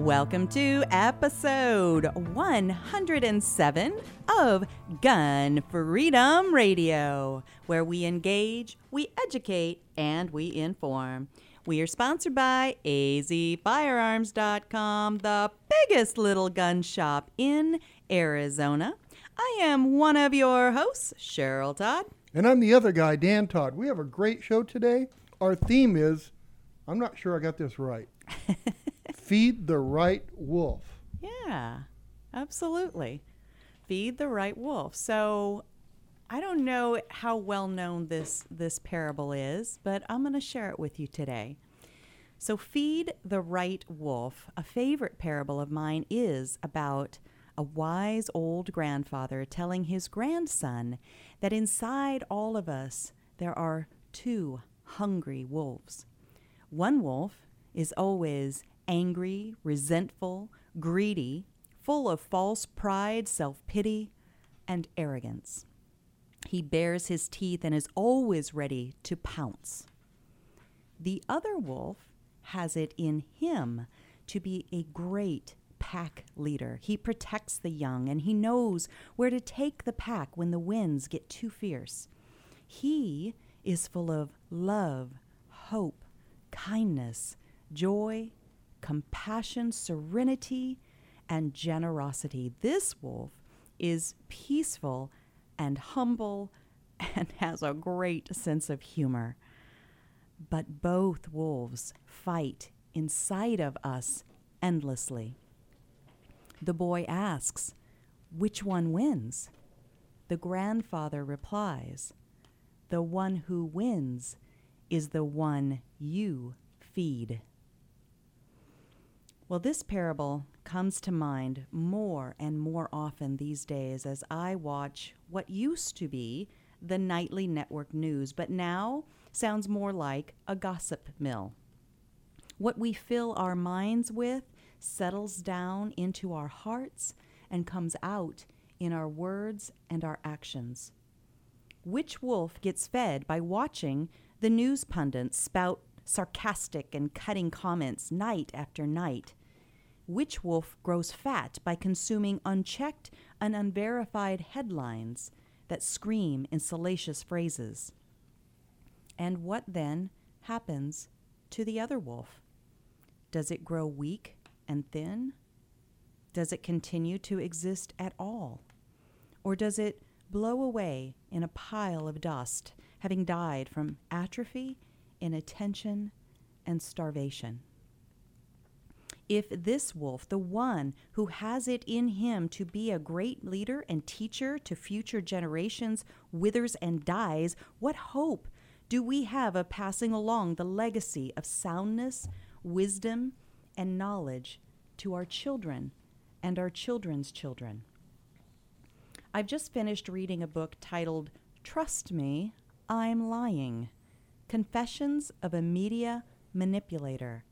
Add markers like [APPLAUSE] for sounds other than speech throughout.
Welcome to episode 107 of Gun Freedom Radio, where we engage, we educate, and we inform. We are sponsored by azfirearms.com, the biggest little gun shop in Arizona. I am one of your hosts, Cheryl Todd. And I'm the other guy, Dan Todd. We have a great show today. Our theme is I'm not sure I got this right. [LAUGHS] Feed the right wolf. Yeah, absolutely. Feed the right wolf. So I don't know how well known this this parable is, but I'm going to share it with you today. So feed the right wolf. A favorite parable of mine is about a wise old grandfather telling his grandson that inside all of us there are two hungry wolves. One wolf is always angry, resentful, greedy, full of false pride, self pity, and arrogance. He bares his teeth and is always ready to pounce. The other wolf has it in him to be a great pack leader. He protects the young and he knows where to take the pack when the winds get too fierce. He is full of love, hope, kindness, joy, compassion, serenity, and generosity. This wolf is peaceful and humble and [LAUGHS] has a great sense of humor. But both wolves fight inside of us endlessly. The boy asks, Which one wins? The grandfather replies, The one who wins is the one you feed. Well, this parable comes to mind more and more often these days as I watch what used to be the nightly network news, but now sounds more like a gossip mill. What we fill our minds with settles down into our hearts and comes out in our words and our actions. Which wolf gets fed by watching the news pundits spout sarcastic and cutting comments night after night? Which wolf grows fat by consuming unchecked and unverified headlines that scream in salacious phrases? And what then happens to the other wolf? Does it grow weak and thin? Does it continue to exist at all? Or does it blow away in a pile of dust, having died from atrophy, inattention, and starvation? If this wolf, the one who has it in him to be a great leader and teacher to future generations, withers and dies, what hope do we have of passing along the legacy of soundness, wisdom, and knowledge to our children and our children's children? I've just finished reading a book titled Trust Me, I'm Lying Confessions of a Media Manipulator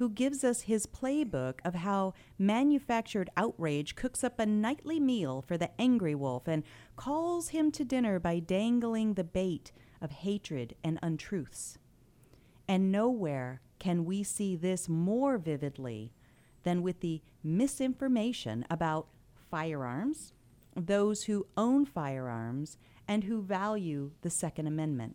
who gives us his playbook of how manufactured outrage cooks up a nightly meal for the angry wolf and calls him to dinner by dangling the bait of hatred and untruths. And nowhere can we see this more vividly than with the misinformation about firearms, those who own firearms, and who value the Second Amendment.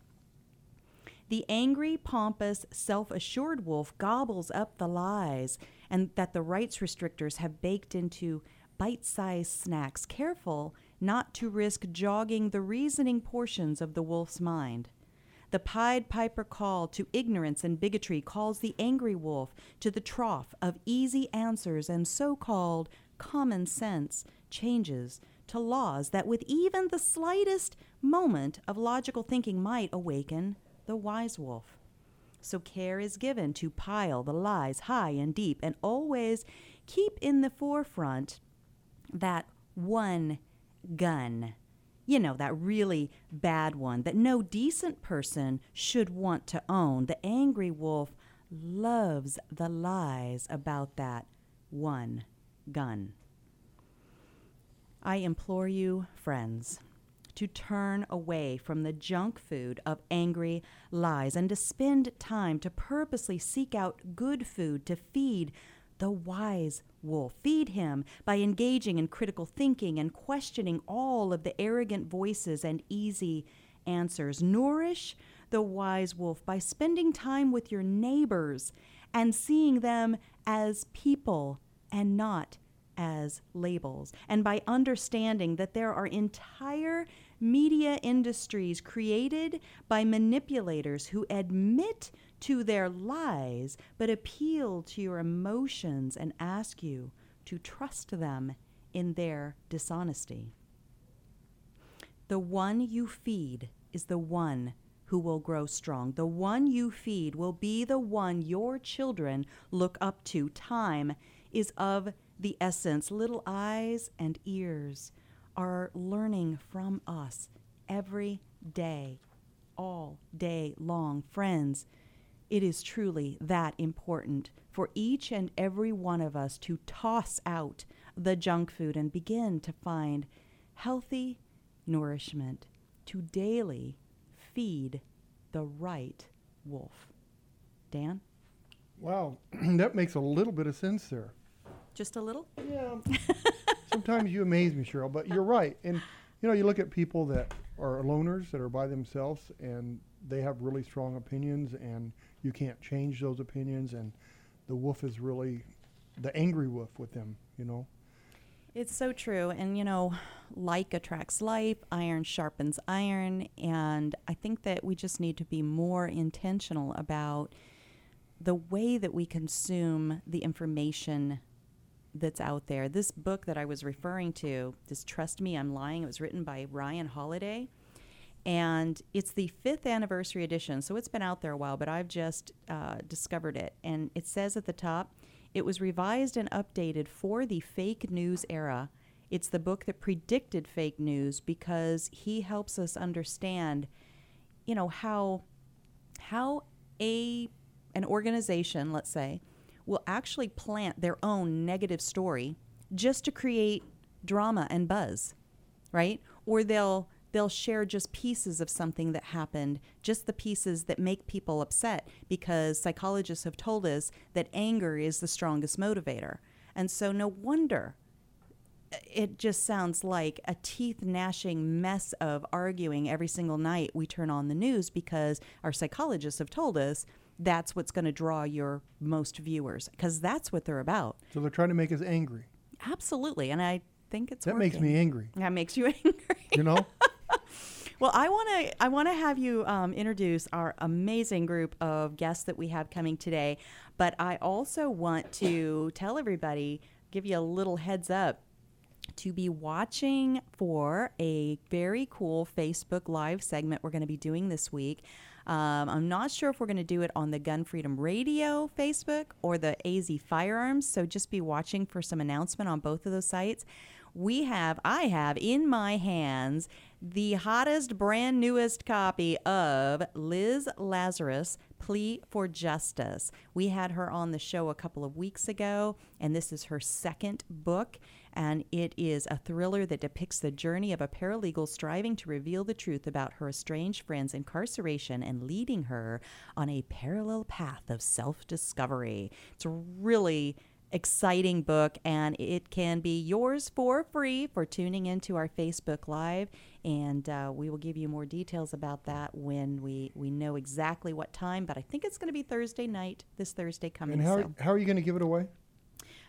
The angry, pompous, self assured wolf gobbles up the lies and that the rights restrictors have baked into bite sized snacks, careful not to risk jogging the reasoning portions of the wolf's mind. The Pied Piper call to ignorance and bigotry calls the angry wolf to the trough of easy answers and so called common sense changes to laws that, with even the slightest moment of logical thinking, might awaken the wise wolf. So care is given to pile the lies high and deep and always keep in the forefront that one gun. You know, that really bad one that no decent person should want to own. The angry wolf loves the lies about that one gun. I implore you, friends, to turn away from the junk food of angry lies and to spend time to purposely seek out good food to feed the wise wolf. Feed him by engaging in critical thinking and questioning all of the arrogant voices and easy answers. Nourish the wise wolf by spending time with your neighbors and seeing them as people and not as labels, and by understanding that there are entire media industries created by manipulators who admit to their lies but appeal to your emotions and ask you to trust them in their dishonesty. The one you feed is the one who will grow strong. The one you feed will be the one your children look up to. Time is of the essence. Little eyes and ears are learning from us every day, all day long. Friends, it is truly that important for each and every one of us to toss out the junk food and begin to find healthy nourishment to daily feed the right wolf. Dan? Wow, [CLEARS THROAT] that makes a little bit of sense there. Just a little? Yeah. [LAUGHS] Sometimes you amaze me, Cheryl, but you're right. And you know, you look at people that are loners that are by themselves and they have really strong opinions and you can't change those opinions and the wolf is really the angry wolf with them, you know. It's so true. And, you know, like attracts like, iron sharpens iron. And I think that we just need to be more intentional about the way that we consume the information that's out there. This book that I was referring to, this Trust Me, I'm Lying, it was written by Ryan Holiday. And it's the fifth anniversary edition, so it's been out there a while, but I've just uh, discovered it. And it says at the top, it was revised and updated for the fake news era. It's the book that predicted fake news because he helps us understand, you know, how how a an organization, let's say, will actually plant their own negative story just to create drama and buzz, right? Or they'll they'll share just pieces of something that happened, just the pieces that make people upset because psychologists have told us that anger is the strongest motivator. And so no wonder uh, it just sounds like a teeth gnashing mess of arguing every single night we turn on the news because our psychologists have told us that's what's going to draw your most viewers because that's what they're about. So they're trying to make us angry. Absolutely. And I think it's That working. makes me angry. That makes you [LAUGHS] angry. You know? [LAUGHS] Well, I want to I want to have you um, introduce our amazing group of guests that we have coming today, but I also want to tell everybody, give you a little heads up to be watching for a very cool Facebook Live segment we're going to be doing this week. Um, I'm not sure if we're going to do it on the Gun Freedom Radio Facebook or the AZ Firearms, so just be watching for some announcement on both of those sites. We have, I have in my hands the hottest, brand newest copy of Liz Lazarus, Plea for Justice. We had her on the show a couple of weeks ago, and this is her second book. And it is a thriller that depicts the journey of a paralegal striving to reveal the truth about her estranged friend's incarceration and leading her on a parallel path of self discovery. It's really exciting book and it can be yours for free for tuning into our facebook live and uh, we will give you more details about that when we we know exactly what time but i think it's going to be thursday night this thursday coming And how, so. how are you going to give it away?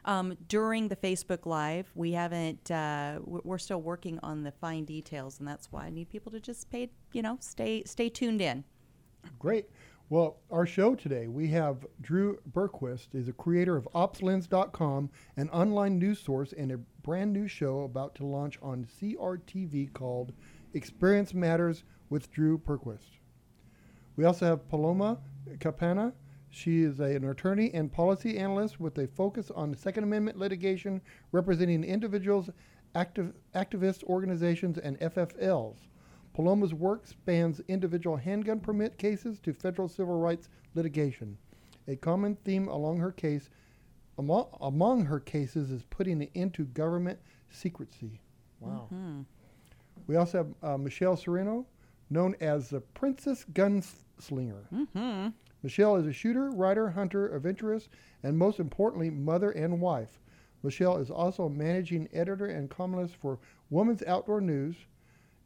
Um, during the facebook live we haven't uh, we're still working on the fine details and that's why i need people to just pay you know stay stay tuned in Great. Well, our show today, we have Drew Berquist, is a creator of OpsLens.com, an online news source, and a brand new show about to launch on CRTV called Experience Matters with Drew Berquist. We also have Paloma Capanna. She is a, an attorney and policy analyst with a focus on Second Amendment litigation representing individuals, activ- activist organizations, and FFLs. Paloma's work spans individual handgun permit cases to federal civil rights litigation. A common theme along her case, among, among her cases, is putting it into government secrecy. Wow. We also have uh, Michelle Cerino, known as the Princess Gunslinger. Mm-hmm. Michelle is a shooter, writer, hunter, adventurous, and most importantly, mother and wife. Michelle is also a managing editor and columnist for Women's Outdoor News.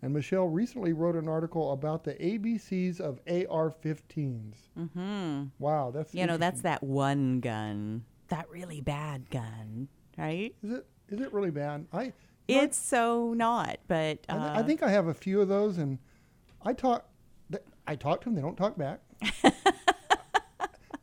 And Michelle recently wrote an article about the ABCs of AR-15s. Mm-hmm. Wow, that's You know, that's that one gun, that really bad gun, right? Is it is it really bad? I It's so not, but I, uh, th- I think I have a few of those, and I talk. th- I talk to them. They don't talk back. [LAUGHS]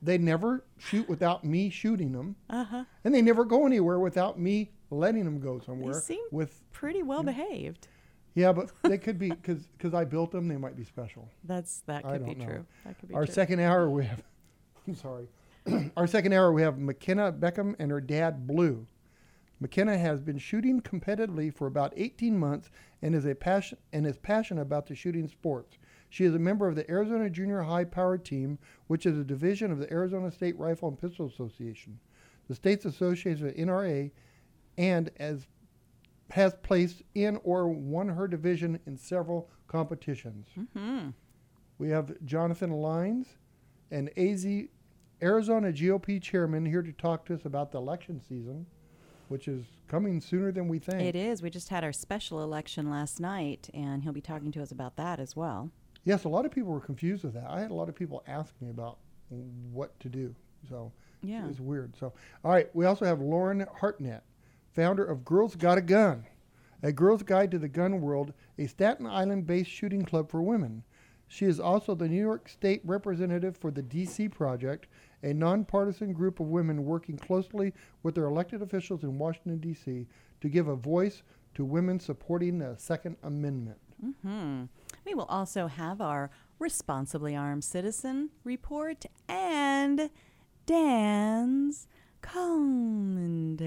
they never shoot without me shooting them, uh-huh. and they never go anywhere without me letting them go somewhere. They seem with pretty well behaved. yeah, but [LAUGHS] they could be because because I built them. They might be special. That's that could be know. true. That could be Our true. second hour we have. [LAUGHS] I'm sorry. [CLEARS THROAT] Our second hour we have McKenna Beckham and her dad Blue. McKenna has been shooting competitively for about 18 months and is a passion and is passionate about the shooting sports. She is a member of the Arizona Junior High Power Team, which is a division of the Arizona State Rifle and Pistol Association. The state's association with NRA and as has placed in or won her division in several competitions. Mm-hmm. We have Jonathan Lines, an AZ Arizona GOP chairman, here to talk to us about the election season, which is coming sooner than we think. It is. We just had our special election last night, and he'll be talking to us about that as well. Yes, a lot of people were confused with that. I had a lot of people ask me about what to do. So Yeah. it's weird. So, all right, we also have Lauren Hartnett, founder of Girls Got a Gun, a girl's guide to the gun world, a Staten Island based shooting club for women. She is also the New York State representative for the DC Project, a nonpartisan group of women working closely with their elected officials in Washington, D.C. to give a voice to women supporting the Second Amendment. hmm We will also have our responsibly armed citizen report and Dan's commentary.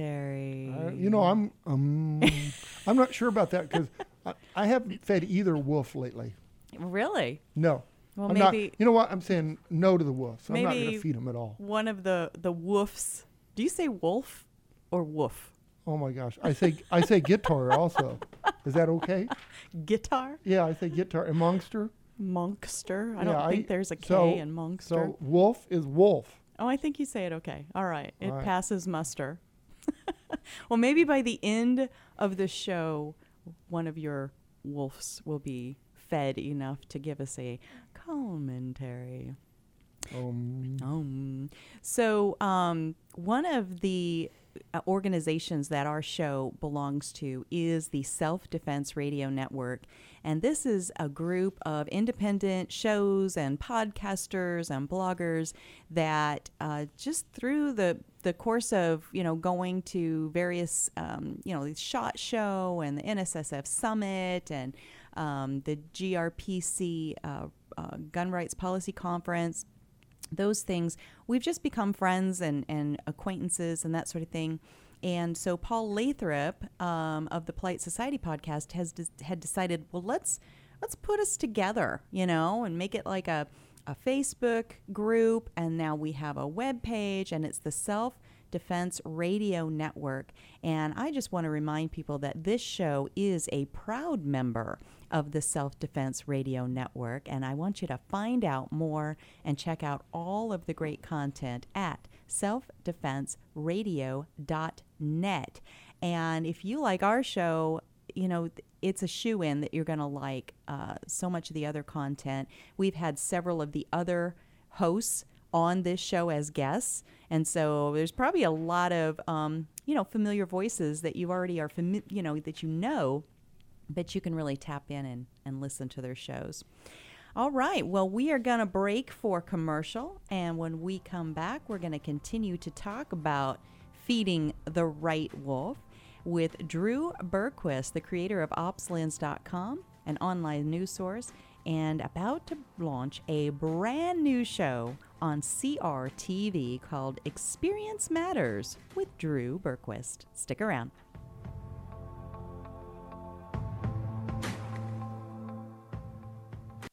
Uh, you know, I'm um, [LAUGHS] I'm not sure about that because I, I haven't fed either wolf lately. really No. Well, I'm not- maybe- you know what? I'm saying no to the wolves. I'm not going to feed them at all. one of the the woofs. Do you say wolf or woof? Oh my gosh! I say I say guitar also. Is that okay? [LAUGHS] Guitar? Yeah, I say guitar and monster. Monkster? I Yeah, don't think there's a K so- in Monkster. So wolf is wolf. Oh, I think you say it okay. All right. It All right. passes muster. [LAUGHS] well, maybe by the end of the show, one of your wolves will be fed enough to give us a commentary. Um, Um, so, um, one of the organizations that our show belongs to is the Self Defense Radio Network. And this is a group of independent shows and podcasters and bloggers that uh, just through the, the course of, you know, going to various, um, you know, the SHOT Show and the NSSF Summit and um, the GRPC uh, uh, Gun Rights Policy Conference, those things, we've just become friends and, and acquaintances and that sort of thing. And so Paul Lathrop um, of the Polite Society podcast has des- had decided, well, let's let's put us together, you know, and make it like a a Facebook group. And now we have a web page, and it's the Self Defense Radio Network. And I just want to remind people that this show is a proud member of the Self Defense Radio Network. And I want you to find out more and check out all of the great content at selfdefenseradio.net. And if you like our show, you know, it's a shoe in that you're going to like uh, so much of the other content. We've had several of the other hosts on this show as guests. And so there's probably a lot of, um, you know, familiar voices that you already are, fami- you know, that you know, but you can really tap in and, and listen to their shows. All right. Well, we are going to break for commercial. And when we come back, we're going to continue to talk about feeding the right wolf with Drew Berquist, the creator of OpsLens.com, an online news source, and about to launch a brand new show on CRTV called Experience Matters with Drew Berquist. Stick around.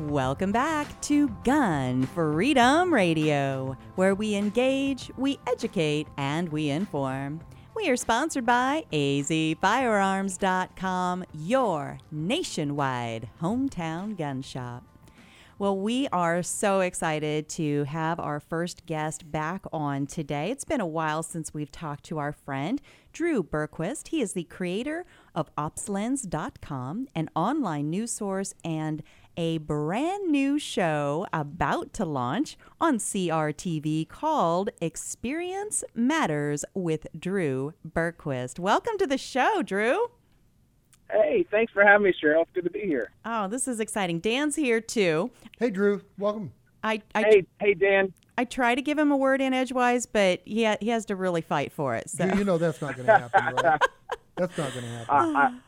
Welcome back to Gun Freedom Radio, where we engage, we educate, and we inform. We are sponsored by azfirearms.com, your nationwide hometown gun shop. Well, we are so excited to have our first guest back on today. It's been a while since we've talked to our friend, Drew Berquist. He is the creator of OpsLens.com, an online news source and a brand new show about to launch on CRTV called Experience Matters with Drew Berquist. Welcome to the show, Drew. Hey, thanks for having me, Cheryl. It's good to be here. Oh, this is exciting. Dan's here too. Hey, Drew, welcome. I, I hey, hey, Dan. I try to give him a word in edgewise, but he ha- he has to really fight for it. So You, you know that's not going to happen, right? [LAUGHS] That's not going to happen. I,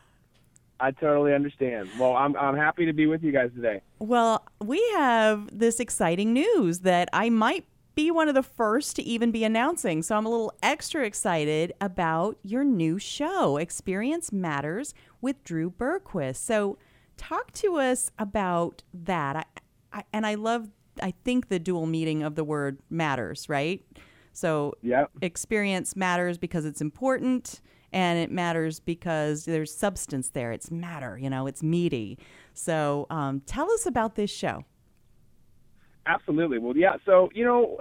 I, totally understand. Well, I'm I'm happy to be with you guys today. Well, we have this exciting news that I might be one of the first to even be announcing. So I'm a little extra excited about your new show, Experience Matters with Drew Berquist. So talk to us about that. I, I, and I love, I think, the dual meaning of the word matters, right? So Yep. experience matters because it's important and it matters because there's substance there. It's matter, you know, it's meaty. So um, tell us about this show. Absolutely. Well, yeah. So you know,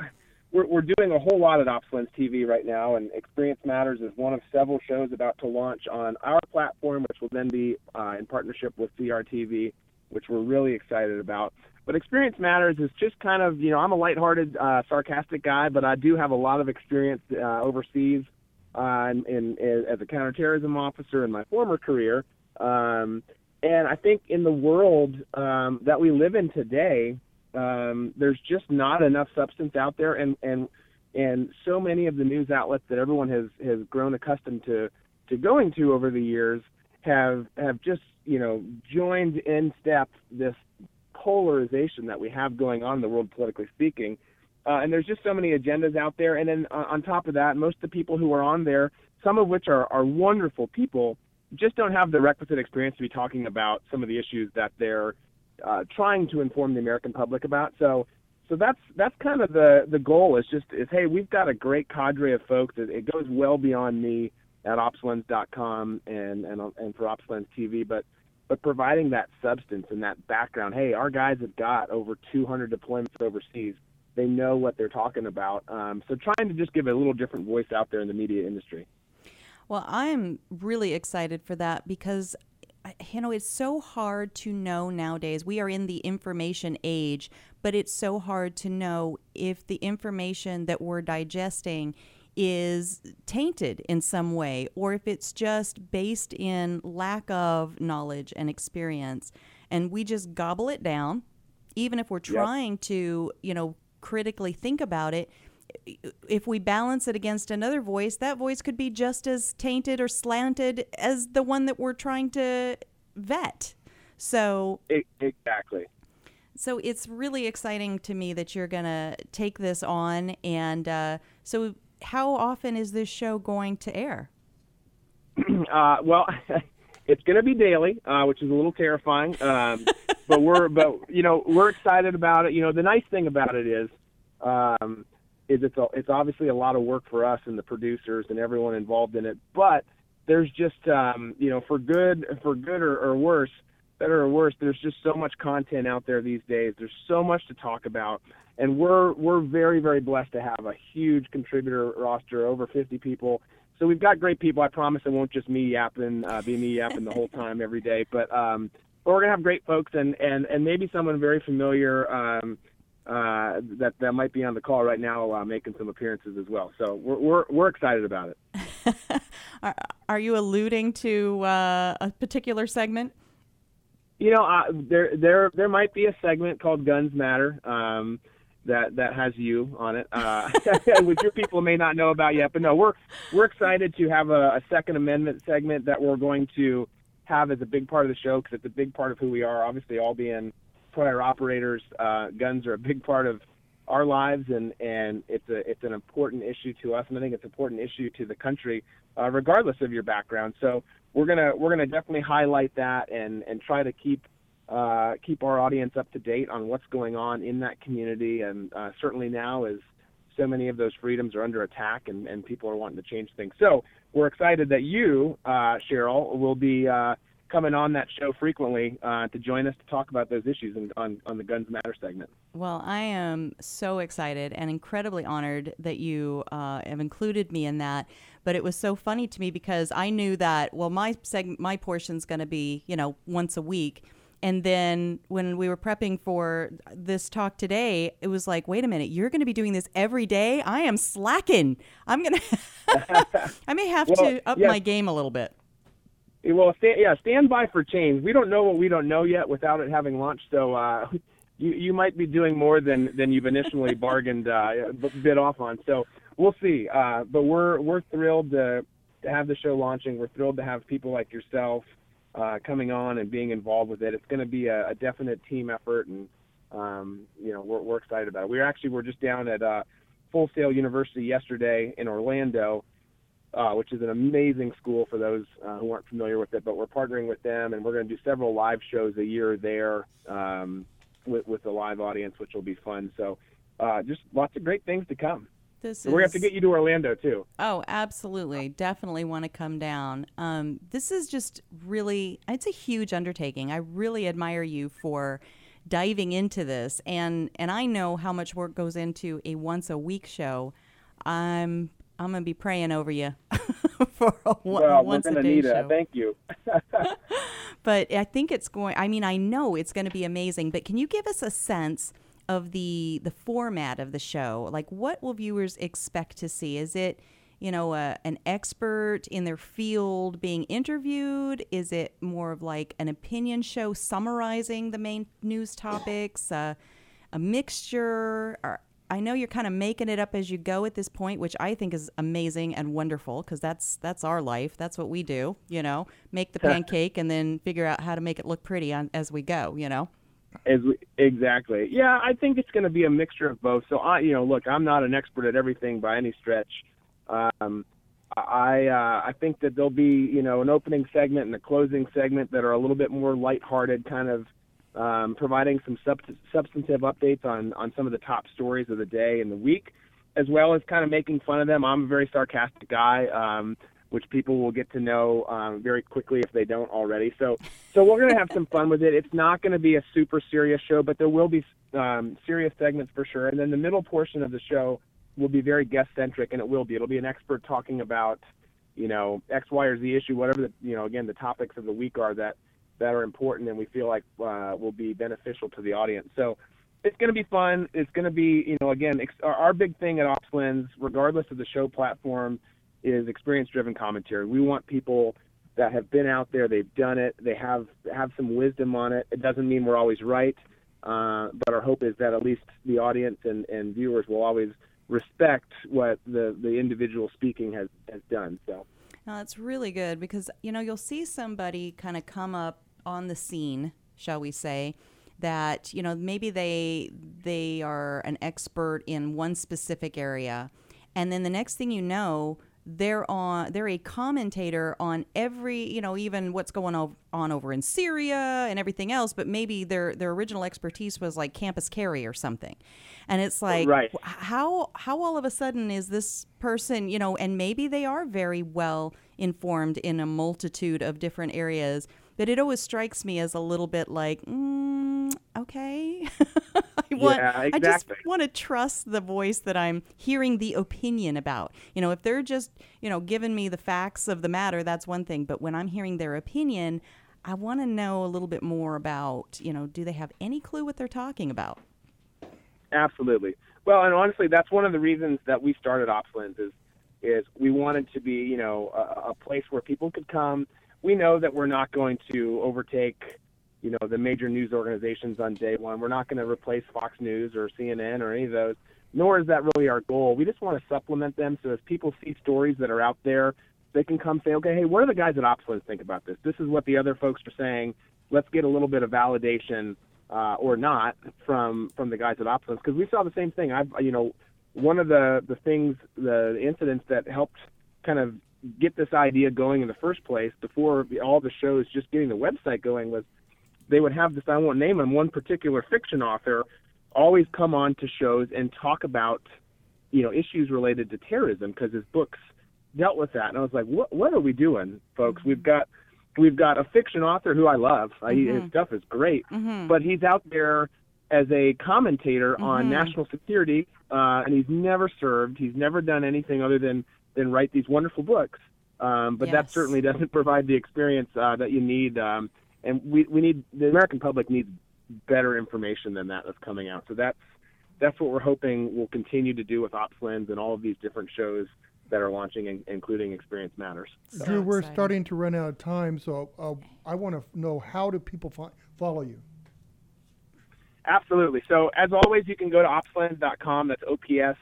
we're we're doing a whole lot at OpsLens TV right now, and Experience Matters is one of several shows about to launch on our platform, which will then be uh, in partnership with CRTV, which we're really excited about. But Experience Matters is just kind of, you know, I'm a lighthearted, uh, sarcastic guy, but I do have a lot of experience uh, overseas in, in, in, as a counterterrorism officer in my former career. Um, and I think in the world um, that we live in today, um, there's just not enough substance out there, and and and so many of the news outlets that everyone has has grown accustomed to to going to over the years have have just you know joined in step this polarization that we have going on in the world politically speaking. Uh, and there's just so many agendas out there. And then uh, on top of that, most of the people who are on there, some of which are, are wonderful people, just don't have the requisite experience to be talking about some of the issues that they're uh, trying to inform the American public about. So, so that's that's kind of the the goal. Is just is hey, we've got a great cadre of folks. It, it goes well beyond me at OpsLens.com and and and for OpsLens TV, but but providing that substance and that background. Hey, our guys have got over 200 deployments overseas. They know what they're talking about. Um, so trying to just give a little different voice out there in the media industry. Well, I'm really excited for that because you know, it's so hard to know nowadays. We are in the information age, but it's so hard to know if the information that we're digesting is tainted in some way or if it's just based in lack of knowledge and experience and we just gobble it down even if we're trying yep. to you know critically think about it if we balance it against another voice, that voice could be just as tainted or slanted as the one that we're trying to vet. So exactly. So it's really exciting to me that you're going to take this on. And uh, so, how often is this show going to air? [CLEARS THROAT] Uh, well, [LAUGHS] it's going to be daily, uh, which is a little terrifying. Um, [LAUGHS] but we're, but you know, we're excited about it. You know, the nice thing about it is. Um, is it's a, it's obviously a lot of work for us and the producers and everyone involved in it. But there's just um, you know for good for good or, or worse, better or worse, there's just so much content out there these days. There's so much to talk about, and we're we're very very blessed to have a huge contributor roster, over 50 people. So we've got great people. I promise it won't just me yapping, uh, be me yapping the whole [LAUGHS] time every day. But um, but we're gonna have great folks and and and maybe someone very familiar. Um, uh, that that might be on the call right now, uh, making some appearances as well. So we're we're, we're excited about it. [LAUGHS] are, are you alluding to uh, a particular segment? You know, uh, there there there might be a segment called Guns Matter. Um, that that has you on it, uh, [LAUGHS] which your people may not know about yet. But no, we're we're excited to have a, a Second Amendment segment that we're going to have as a big part of the show because it's a big part of who we are. Obviously, all being prior operators, uh, guns are a big part of our lives, and and it's a it's an important issue to us, and I think it's an important issue to the country, uh, regardless of your background. So we're gonna we're gonna definitely highlight that and and try to keep uh, keep our audience up to date on what's going on in that community, and uh, certainly now as so many of those freedoms are under attack and, and people are wanting to change things. So we're excited that you, uh, Cheryl, will be uh, coming on that show frequently uh, to join us to talk about those issues in, on, on the Guns Matter segment. Well, I am so excited and incredibly honored that you uh, have included me in that. But it was so funny to me because I knew that, well, my segment, my portion's going to be, you know, once a week. And then when we were prepping for this talk today, it was like, wait a minute, you're going to be doing this every day? I am slacking. I'm going [LAUGHS] to, I may have well, to up yes. my game a little bit. Well, stand, yeah, stand by for change. We don't know what we don't know yet without it having launched. So uh, [LAUGHS] you you might be doing more than than you've initially [LAUGHS] bargained uh, bid off on. So we'll see. Uh, but we're we're thrilled to to have the show launching. We're thrilled to have people like yourself uh, coming on and being involved with it. It's going to be a, a definite team effort, and um, you know we're we're excited about it. We are actually were just down at uh, Full Sail University yesterday in Orlando uh, which is an amazing school for those uh, who aren't familiar with it. But we're partnering with them, and we're going to do several live shows a year there um, with, with the live audience, which will be fun. So, uh, just lots of great things to come. This is... We're going to have to get you to Orlando too. Oh, absolutely. Definitely want to come down. Um, this is just really, it's a huge undertaking. I really admire you for diving into this. And, and I know how much work goes into a once a week show. I'm I'm gonna be praying over you [LAUGHS] for a one, well, once a day show. Thank you. [LAUGHS] but I think it's going. I mean, I know it's going to be amazing. But can you give us a sense of the the format of the show? Like, what will viewers expect to see? Is it you know, a, an expert in their field being interviewed? Is it more of like an opinion show summarizing the main news topics? Uh, a mixture? Or, I know you're kind of making it up as you go at this point, which I think is amazing and wonderful because that's that's our life. That's what we do, you know, make the pancake and then figure out how to make it look pretty on, as we go, you know. As we, exactly, yeah, I think it's going to be a mixture of both. So I, you know, look, I'm not an expert at everything by any stretch. Um, I uh, I think that there'll be you know an opening segment and a closing segment that are a little bit more lighthearted, kind of um, providing some sub- substantive updates on, on some of the top stories of the day and the week, as well as kind of making fun of them. I'm a very sarcastic guy, um, which people will get to know um, very quickly if they don't already. So, so we're going to have some fun with it. It's not going to be a super serious show, but there will be um, serious segments for sure. And then the middle portion of the show will be very guest centric, and it will be. It'll be an expert talking about, you know, X, Y, or Z issue, whatever the, you know, again, the topics of the week are that that are important and we feel like uh, will be beneficial to the audience. So it's going to be fun. It's going to be, you know, again, ex- our, our big thing at OpsLens, regardless of the show platform, is experience-driven commentary. We want people that have been out there, they've done it, they have have some wisdom on it. It doesn't mean we're always right, uh, but our hope is that at least the audience and, and viewers will always respect what the, the individual speaking has, has done. So. Now, that's really good because, you know, you'll see somebody kind of come up on the scene, shall we say, that, you know, maybe they they are an expert in one specific area. And then the next thing you know, they're on they're a commentator on every you know even what's going on over in Syria and everything else but maybe their their original expertise was like campus carry or something and it's like right. how how all of a sudden is this person you know and maybe they are very well informed in a multitude of different areas but it always strikes me as a little bit like mm, okay [LAUGHS] I want yeah, exactly. I just want to trust the voice that I'm hearing the opinion about. You know, if they're just, you know, giving me the facts of the matter, that's one thing, but when I'm hearing their opinion, I want to know a little bit more about, you know, do they have any clue what they're talking about? Absolutely. Well, and honestly, that's one of the reasons that we started OpsLens is is we wanted to be, you know, a, a place where people could come. We know that we're not going to overtake you know the major news organizations on day one. We're not going to replace Fox News or CNN or any of those. Nor is that really our goal. We just want to supplement them so as people see stories that are out there, they can come say, okay, hey, what do the guys at OpsLens think about this? This is what the other folks are saying. Let's get a little bit of validation uh, or not from from the guys at OpsLens because we saw the same thing. I've you know one of the the things the incidents that helped kind of get this idea going in the first place before all the shows just getting the website going was they would have this I won't name him one particular fiction author always come on to shows and talk about you know issues related to terrorism because his books dealt with that and I was like what what are we doing folks we've got we've got a fiction author who I love mm-hmm. his stuff is great mm-hmm. but he's out there as a commentator mm-hmm. on national security uh, and he's never served he's never done anything other than than write these wonderful books um, but yes. that certainly doesn't [LAUGHS] provide the experience uh, that you need um, and we we need the American public needs better information than that that's coming out. So that's that's what we're hoping we'll continue to do with OpsLens and all of these different shows that are launching, including Experience Matters. So. Drew, we're exciting. starting to run out of time, so uh, I want to know how do people fo- follow you? Absolutely. So as always, you can go to opslens.com. That's O P S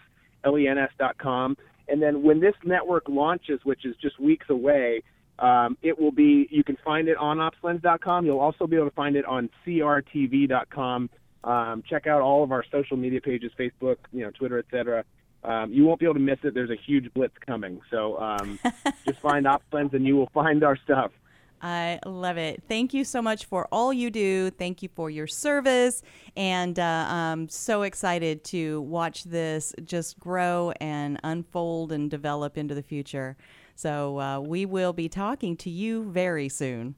L E N S.com. And then when this network launches, which is just weeks away, um, it will be, you can find it on opslens.com. You'll also be able to find it on crtv.com. Um, check out all of our social media pages, Facebook, you know, Twitter, etc. Um, you won't be able to miss it. There's a huge blitz coming. So um, [LAUGHS] just find OpsLens and you will find our stuff. I love it. Thank you so much for all you do. Thank you for your service. And uh, I'm so excited to watch this just grow and unfold and develop into the future. So uh, we will be talking to you very soon.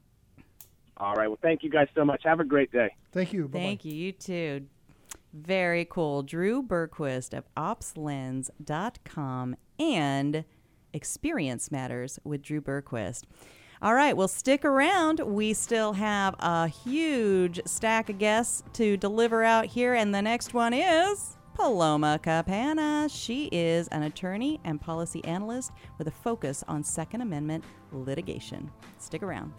All right. Well, thank you guys so much. Have a great day. Thank you. Bye-bye. Thank you. You too. Very cool. Drew Berquist of OpsLens.com and Experience Matters with Drew Berquist. All right, well, stick around. We still have a huge stack of guests to deliver out here, and the next one is. Paloma Capanna. She is an attorney and policy analyst with a focus on Second Amendment litigation. Stick around.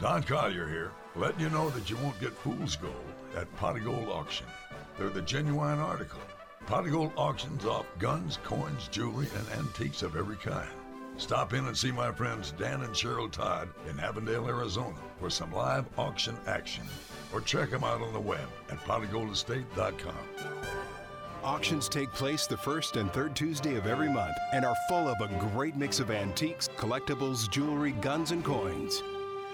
Don Collier here, letting you know that you won't get fool's gold at Pot Gold Auction. They're the genuine article Pot Gold auctions off guns, coins, jewelry, and antiques of every kind. Stop in and see my friends Dan and Cheryl Todd in Avondale, Arizona for some live auction action. Or check them out on the web at potofgoldestate.com. Auctions take place the first and third Tuesday of every month and are full of a great mix of antiques, collectibles, jewelry, guns, and coins.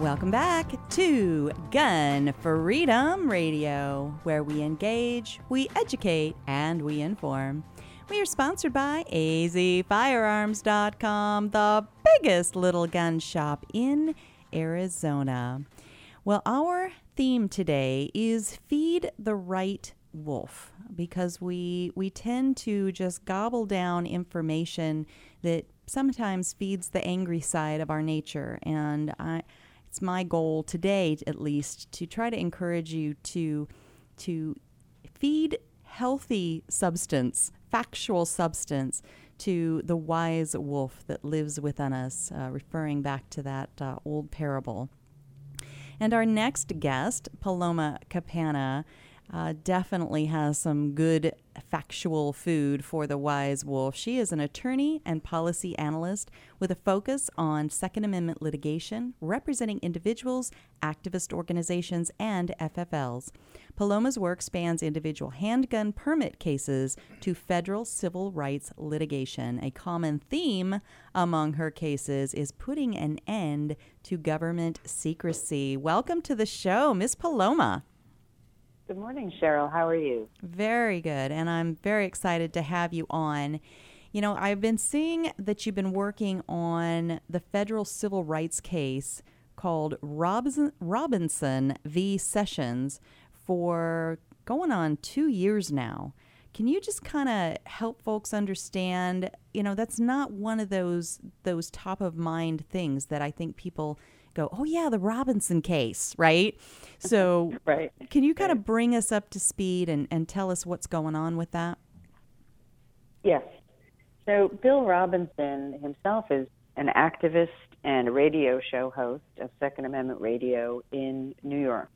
Welcome back to Gun Freedom Radio, where we engage, we educate, and we inform. We are sponsored by azfirearms.com, the biggest little gun shop in Arizona. Well, our theme today is feed the right wolf because we we tend to just gobble down information that sometimes feeds the angry side of our nature and I it's my goal today at least to try to encourage you to to feed healthy substance factual substance to the wise wolf that lives within us uh, referring back to that uh, old parable. And our next guest Paloma Capanna uh, definitely has some good factual food for the wise wolf. She is an attorney and policy analyst with a focus on Second Amendment litigation, representing individuals, activist organizations, and FFLs. Paloma's work spans individual handgun permit cases to federal civil rights litigation. A common theme among her cases is putting an end to government secrecy. Welcome to the show, Miss Paloma. Good morning, Cheryl. How are you? Very good. And I'm very excited to have you on. You know, I've been seeing that you've been working on the federal civil rights case called Robinson, v. Sessions for going on two years now. Can you just kind of help folks understand? You know, that's not one of those those top of mind things that I think people go, oh yeah, the Robinson case, right? So, [LAUGHS] right. can you kind of bring us up to speed and, and tell us what's going on with that? Yes. So, Bill Robinson himself is an activist and a radio show host of Second Amendment Radio in New York.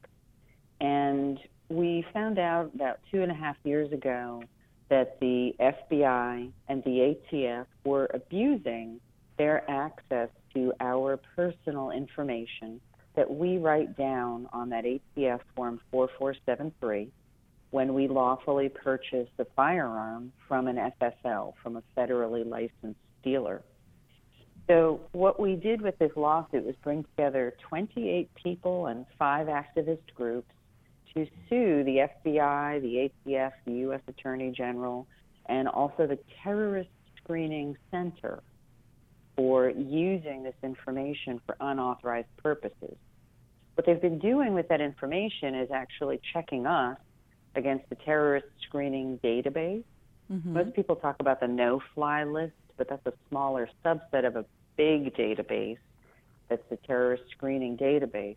And we found out about two and a half years ago that the FBI and the ATF were abusing their access to our personal information that we write down on that ATF form 4473 when we lawfully purchase a firearm from an FFL, from a federally licensed dealer. So, what we did with this lawsuit was bring together 28 people and five activist groups to sue the FBI, the ATF, the U.S. Attorney General, and also the Terrorist Screening Center for using this information for unauthorized purposes. What they've been doing with that information is actually checking us against the terrorist screening database. Mm-hmm. Most people talk about the no fly list, but that's a smaller subset of a big database that's the terrorist screening database.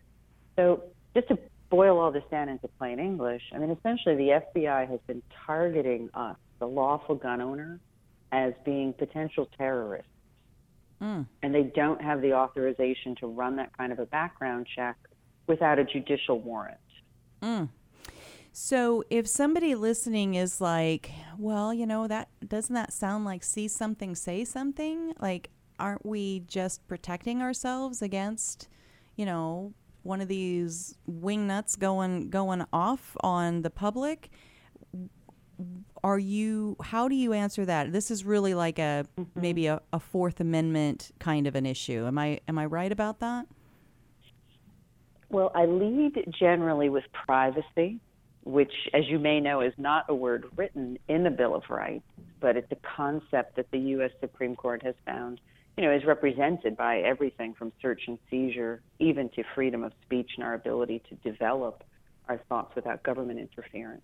So, just to boil all this down into plain English, I mean, essentially the FBI has been targeting us, the lawful gun owner, as being potential terrorists. Mm. And they don't have the authorization to run that kind of a background check without a judicial warrant. Mm. So if somebody listening is like, well, you know, that doesn't that sound like see something, say something? Like, aren't we just protecting ourselves against, you know, one of these wingnuts going going off on the public? Are you? How do you answer that? This is really like a Mm-hmm. maybe a, a Fourth Amendment kind of an issue. Am I am I right about that? Well, I lead generally with privacy, which, as you may know, is not a word written in the Bill of Rights, but it's a concept that the U.S. Supreme Court has found, you know, is represented by everything from search and seizure, even to freedom of speech and our ability to develop our thoughts without government interference.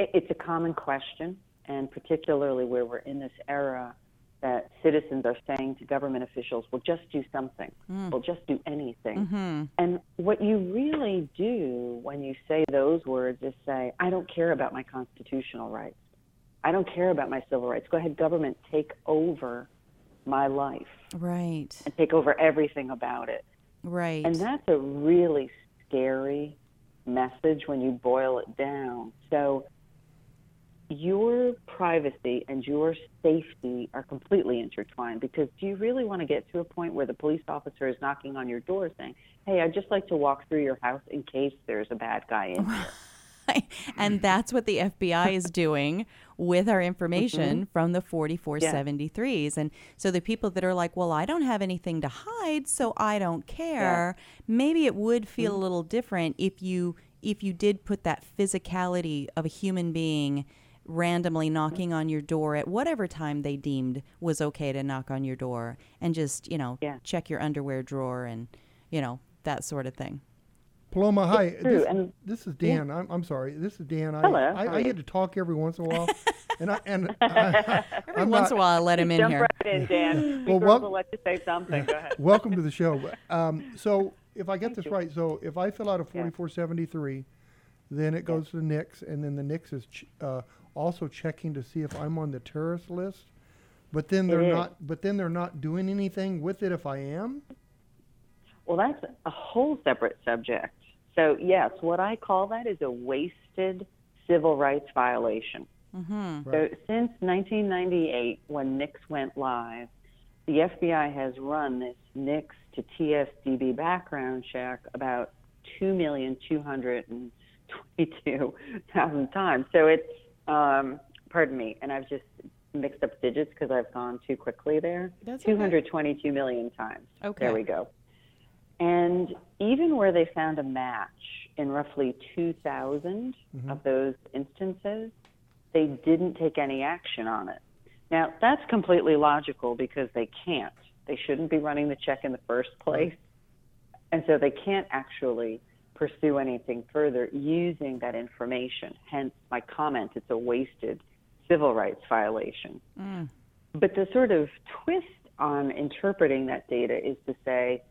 It, it's a common question, and particularly where we're in this era that citizens are saying to government officials, well, just do something. Mm. Well, just do anything. Mm-hmm. And what you really do when you say those words is say, I don't care about my constitutional rights. I don't care about my civil rights. Go ahead, government, take over my life Right. and take over everything about it. Right. And that's a really scary message when you boil it down. So your privacy and your safety are completely intertwined because do you really want to get to a point where the police officer is knocking on your door saying, Hey, I'd just like to walk through your house in case there's a bad guy in here? [LAUGHS] and that's what the FBI is doing with our information Mhm. from the 4473s. And so the people that are like, well, I don't have anything to hide, so I don't care. Maybe it would feel a little different if you if you did put that physicality of a human being randomly knocking on your door at whatever time they deemed was okay to knock on your door and just, you know, check your underwear drawer and, you know, that sort of thing. Paloma, hi. It's true, This, and- this is yeah. Dan. I'm, I'm sorry. This is Dan. I, Hello, I, how I, are get to talk every once in a while, [LAUGHS] and I and [LAUGHS] I, Every I'm once not- in a while, I let him in Jump here. right in, Dan. [LAUGHS] We Well, girls wel- will let you say something. Go ahead. Welcome to the show. Um, so if I get this right, so if I fill out a 4473, then it goes to the NICS, and then the NICS is ch- uh, also checking to see if I'm on the terrorist list. But then they're is. not. But then they're not doing anything with it if I am. Well, that's a whole separate subject. So, yes, what I call that is a wasted civil rights violation. Mm-hmm. So, since 1998, when NICS went live, the FBI has run this NICS to TSDB background check about 2,222,000 times. So, it's, um, pardon me, and I've just mixed up digits because I've gone too quickly there. That's okay. 222 million times. Okay. There we go. And even where they found a match in roughly 2,000 Mm-hmm. of those instances, they didn't take any action on it. Now, that's completely logical because they can't. They shouldn't be running the check in the first place. And so they can't actually pursue anything further using that information. Hence, my comment it's a wasted civil rights violation. Mm. But the sort of twist on interpreting that data is to say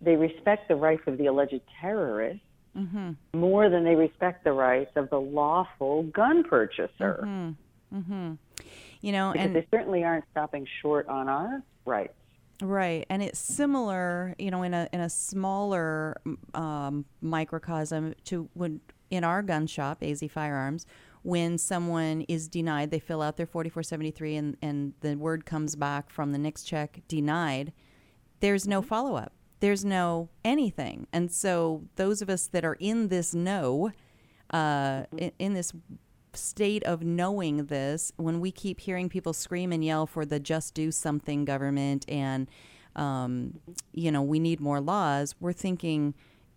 they respect the rights of the alleged terrorist Mm-hmm. more than they respect the rights of the lawful gun purchaser. Mm-hmm. Mm-hmm. You know, Because and they certainly aren't stopping short on our rights. Right, and it's similar, you know, in a in a smaller um, microcosm to when in our gun shop, AZ Firearms, when someone is denied, they fill out their forty four seventy three, and and the word comes back from the NICS check denied. There's no follow up. There's no anything, and so those of us that are in this know, uh, in, in this state of knowing this when we keep hearing people scream and yell for the just do something government and um, you know we need more laws we're thinking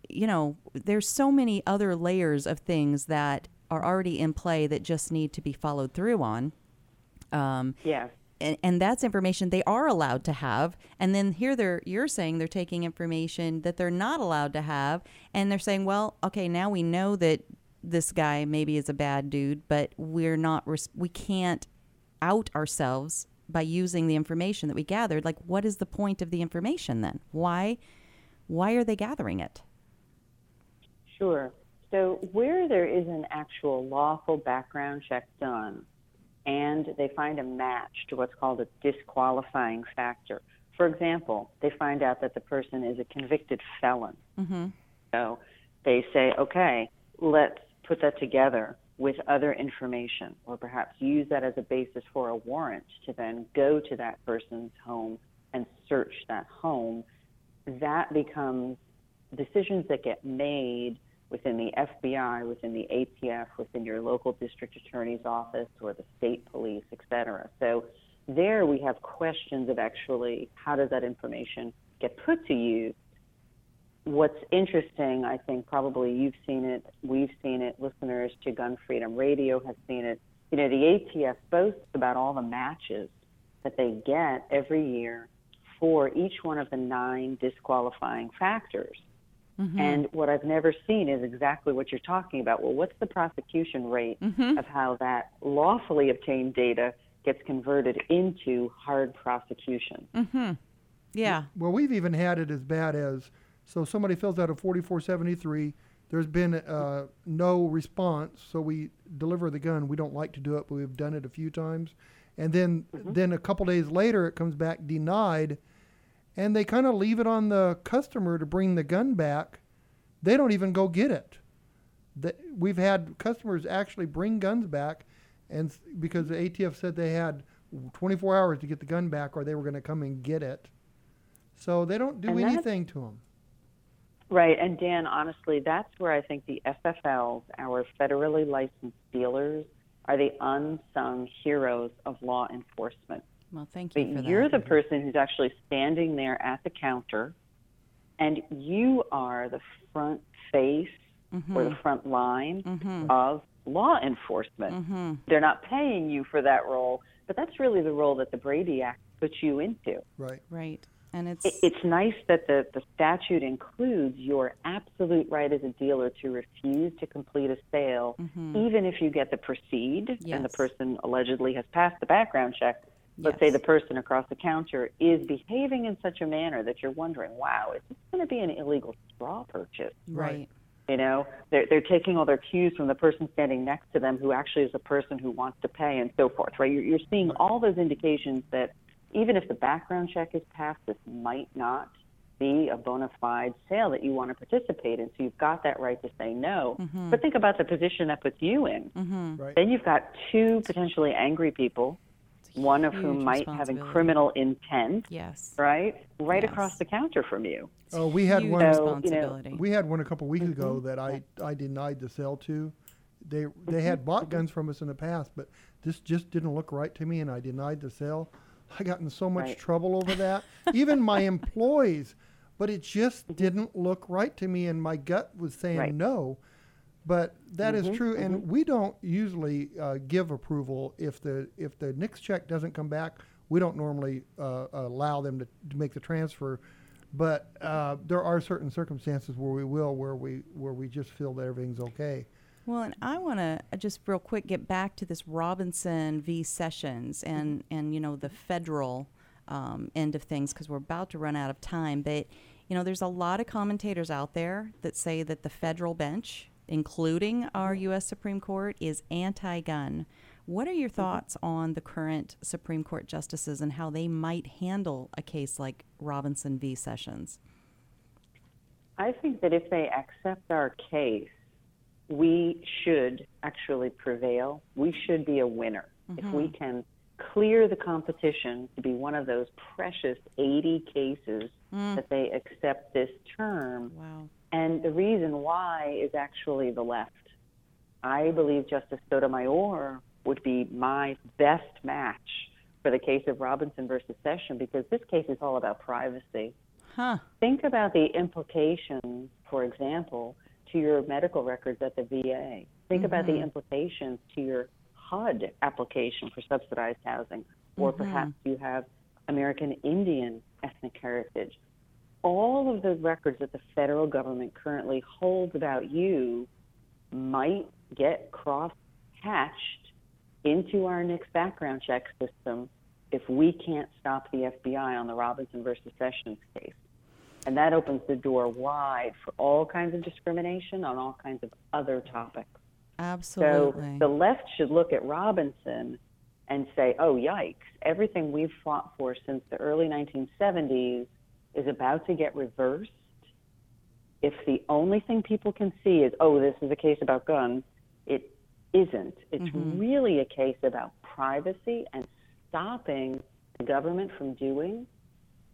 you know there's so many other layers of things that are already in play that just need to be followed through on. Um, Yes. and, and that's information they are allowed to have. And then here they're you're saying they're taking information that they're not allowed to have. And they're saying well okay now we know that this guy maybe is a bad dude but we're not res- we can't out ourselves by using the information that we gathered like what is the point of the information then why why are they gathering it Sure. So, where there is an actual lawful background check done and they find a match to what's called a disqualifying factor, for example, they find out that the person is a convicted felon. mm-hmm. So, they say, okay, let's put that together with other information, or perhaps use that as a basis for a warrant to then go to that person's home and search that home, that becomes decisions that get made within the FBI, within the ATF, within your local district attorney's office or the state police, et cetera. So there we have questions of actually how does that information get put to use. What's interesting, I think probably you've seen it, we've seen it, listeners to Gun Freedom Radio have seen it. You know, the ATF boasts about all the matches that they get every year for each one of the nine disqualifying factors. Mm-hmm. And what I've never seen is exactly what you're talking about. Well, what's the prosecution rate mm-hmm. of how that lawfully obtained data gets converted into hard prosecution? Mm-hmm. Yeah. Well, we've even had it as bad as so somebody fills out a 4473. There's been uh, no response, so we deliver the gun. We don't like to do it, but we've done it a few times. And then, mm-hmm. then a couple days later, it comes back denied and they kind of leave it on the customer to bring the gun back. They don't even go get it. The, we've had customers actually bring guns back, and because the ATF said they had 24 hours to get the gun back, or they were going to come and get it. So they don't do anything to them. Right, and Dan, honestly, that's where I think the FFLs, our federally licensed dealers, are the unsung heroes of law enforcement. Well, thank you. For that. But you're the person who's actually standing there at the counter, and you are the front face mm-hmm. or the front line mm-hmm. of law enforcement. Mm-hmm. They're not paying you for that role, but that's really the role that the Brady Act puts you into. Right. Right. And it's it's nice that the, the statute includes your absolute right as a dealer to refuse to complete a sale, mm-hmm. even if you get the proceed yes. and the person allegedly has passed the background check let's yes. say the person across the counter is behaving in such a manner that you're wondering, wow, is this going to be an illegal straw purchase? Right. You know, they're, they're taking all their cues from the person standing next to them who actually is a person who wants to pay and so forth, right? You're, you're seeing all those indications that even if the background check is passed, this might not be a bona fide sale that you want to participate in. So you've got that right to say no. Mm-hmm. But think about the position that puts you in. Mm-hmm. Right. Then you've got two potentially angry people one of whom might have a criminal intent. Yes. Right? Right yes. across the counter from you. Oh, we had one. So, you know, we had one a couple weeks mm-hmm. ago that I I denied the sale to. They they had mm-hmm. bought guns from us in the past, but this just didn't look right to me, and I denied the sale. [LAUGHS] I got in so much right. trouble over that. [LAUGHS] Even my employees, but it just mm-hmm. didn't look right to me, and my gut was saying right. no. But that mm-hmm, is true, mm-hmm. and we don't usually uh, give approval if the if the NICS check doesn't come back. We don't normally uh, allow them to, to make the transfer, but uh, there are certain circumstances where we will, where we where we just feel that everything's okay. Well, and I want to uh, just real quick get back to this Robinson v. Sessions and and you know the federal um, end of things because we're about to run out of time, but. You know, there's a lot of commentators out there that say that the federal bench including our U.S. Supreme Court, is anti gun. What are your mm-hmm. thoughts on the current Supreme Court justices and how they might handle a case like Robinson v. Sessions? I think that if they accept our case, we should actually prevail. We should be a winner. Mm-hmm. If we mm-hmm. can clear the competition to be one of those precious 80 cases mm. that they accept this term, wow. And the reason why is actually the left. I believe Justice Sotomayor would be my best match for the case of Robinson versus Session because this case is all about privacy. Huh. Think about the implications, for example, to your medical records at the VA. Think mm-hmm. about the mm-hmm. implications to your HUD application for subsidized housing, or mm-hmm. perhaps you have American Indian ethnic heritage all of the records that the federal government currently holds about you might get cross hatched into our NICS background check system if we can't stop the FBI on the Robinson versus Sessions case. And that opens the door wide for all kinds of discrimination on all kinds of other topics. Absolutely. So the left should look at Robinson and say, oh, yikes, everything we've fought for since the early 1970s is about to get reversed, if the only thing people can see is, oh, this is a case about guns, it isn't. It's mm-hmm. really a case about privacy and stopping the government from doing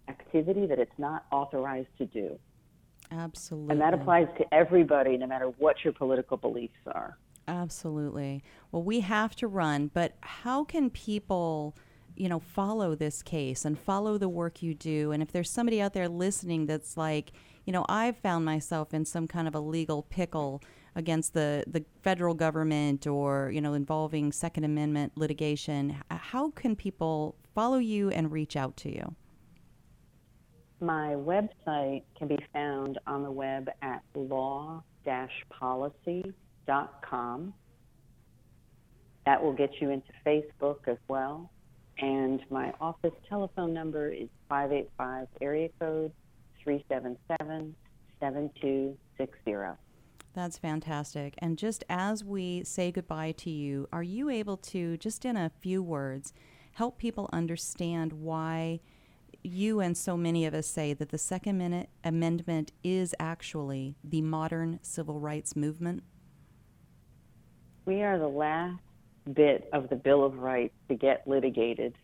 activity that it's not authorized to do. Absolutely. And that applies to everybody, no matter what your political beliefs are. Absolutely. Well, we have to run, but how can people, you know, follow this case and follow the work you do? And if there's somebody out there listening that's like, you know, I've found myself in some kind of a legal pickle against the, the federal government or, you know, involving Second Amendment litigation, how can people follow you and reach out to you? My website can be found on the web at law-policy.com. That will get you into Facebook as well. And my office telephone number is 585 area code 377 7260. That's fantastic. And just as we say goodbye to you, are you able to, just in a few words, help people understand why you and so many of us say that the Second Amendment is actually the modern civil rights movement? We are the last bit of the Bill of Rights to get litigated.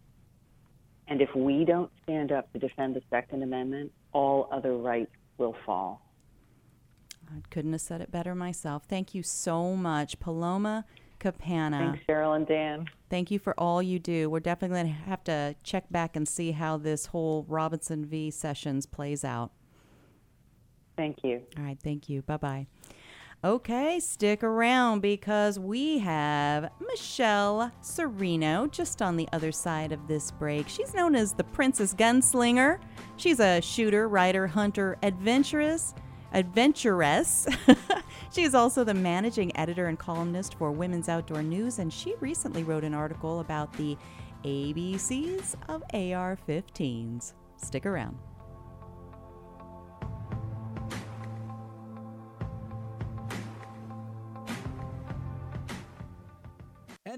And if we don't stand up to defend the Second Amendment, all other rights will fall. I couldn't have said it better myself. Thank you so much, Paloma Thanks, Cheryl and Dan. Thank you for all you do. We're definitely going to have to check back and see how this whole Robinson v. Sessions plays out. Thank you. All right, thank you. Bye bye. Okay, stick around because we have Michelle Cerino just on the other side of this break. She's known as the Princess Gunslinger. She's a shooter, writer, hunter, adventurous, adventuress. [LAUGHS] she is also the managing editor and columnist for Women's Outdoor News, and she recently wrote an article about the ABCs of AR 15s. Stick around.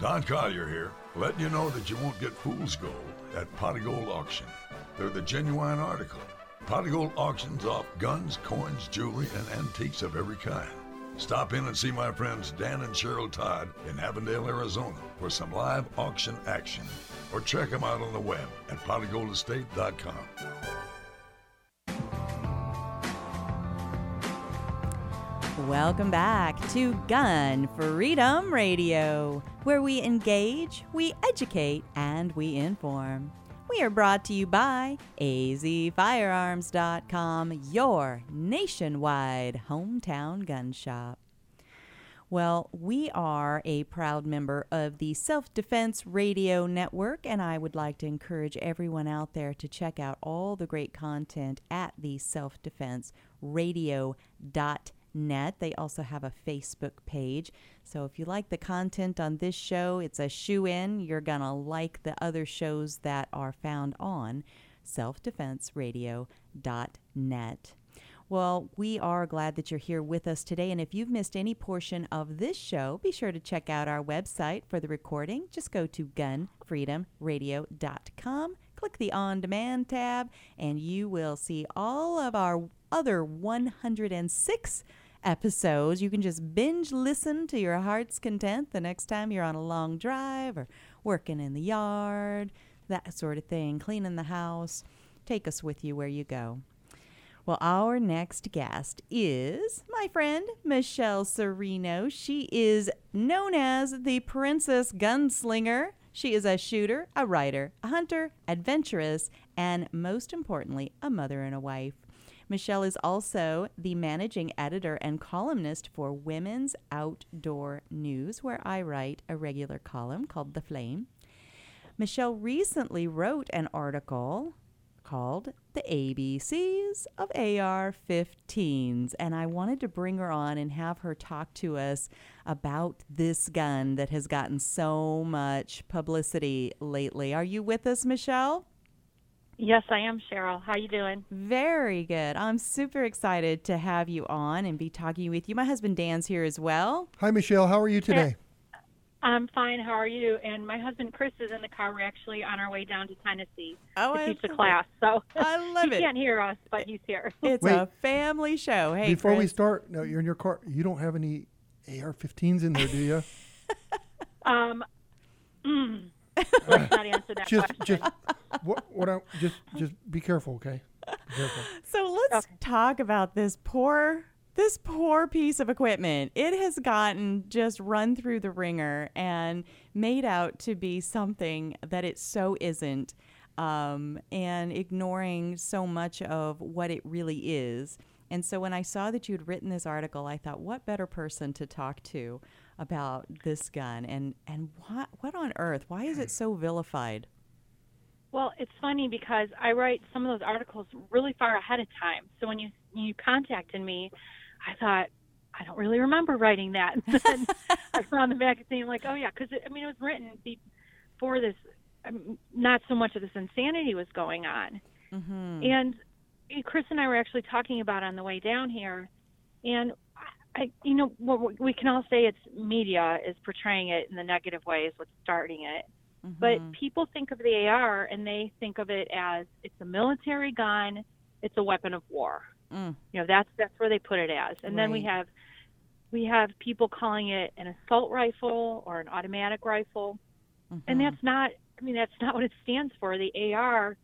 Don Collier here, letting you know that you won't get fool's gold at Pot of Gold Auction. They're the genuine article. Pot of Gold auctions off guns, coins, jewelry, and antiques of every kind. Stop in and see my friends Dan and Cheryl Todd in Avondale, Arizona for some live auction action. Or check them out on the web at potofgoldestate.com. Welcome back to Gun Freedom Radio, where we engage, we educate, and we inform. We are brought to you by azfirearms.com, your nationwide hometown gun shop. Well, we are a proud member of the Self Defense Radio Network, and I would like to encourage everyone out there to check out all the great content at the Self Defense net. They also have a Facebook page. So if you like the content on this show, it's a shoe in. You're going to like the other shows that are found on selfdefenseradio.net. Well, we are glad that you're here with us today. And if you've missed any portion of this show, be sure to check out our website for the recording. Just go to gunfreedomradio.com click the On Demand tab, and you will see all of our other 106 episodes. You can just binge listen to your heart's content the next time you're on a long drive or working in the yard, that sort of thing, cleaning the house. Take us with you where you go. Well, our next guest is my friend Michelle Cerino. She is known as the Princess Gunslinger. She is a shooter, a writer, a hunter, adventurous, and most importantly, a mother and a wife. Michelle is also the managing editor and columnist for Women's Outdoor News, where I write a regular column called The Flame. Michelle recently wrote an article called The ABCs of AR 15s. And I wanted to bring her on and have her talk to us about this gun that has gotten so much publicity lately. Are you with us, Michelle? Yes, I am, Cheryl. How you doing? Very good. I'm super excited to have you on and be talking with you. My husband Dan's here as well. Hi, Michelle. How are you today? I'm fine. How are you? And my husband Chris is in the car. We're actually on our way down to Tennessee oh, to I teach a class. So I love [LAUGHS] he it. can't hear us, but he's here. [LAUGHS] It's Wait. a family show. Hey, Before we start, no, you're in your car. You don't have any AR-15s in there, do you? [LAUGHS] Um, mm, [LAUGHS] let's not answer that just, question. just what? What? I, just, just be careful, okay? Be careful. So let's talk about this poor this poor piece of equipment. It has gotten just run through the ringer and made out to be something that it so isn't. Um, and ignoring so much of what it really is. And so when I saw that you'd written this article, I thought, what better person to talk to about this gun and and what what on earth? Why is it so vilified? Well, it's funny because I write some of those articles really far ahead of time. So when you you contacted me, I thought I don't really remember writing that. [LAUGHS] And then I found the magazine like, oh yeah, because I mean it was written before this. Um, not so much of this insanity was going on, Mm-hmm. and Chris and I were actually talking about it on the way down here, and I, you know, what we- can all say it's media is portraying it in the negative way is what's starting it. But Mhm. people think of the AR and they think of it as it's a military gun, it's a weapon of war. Mm. You know, that's that's where they put it as. And then we have we have people calling it an assault rifle or an automatic rifle. And Mhm. that's not I mean that's not what it stands for. The AR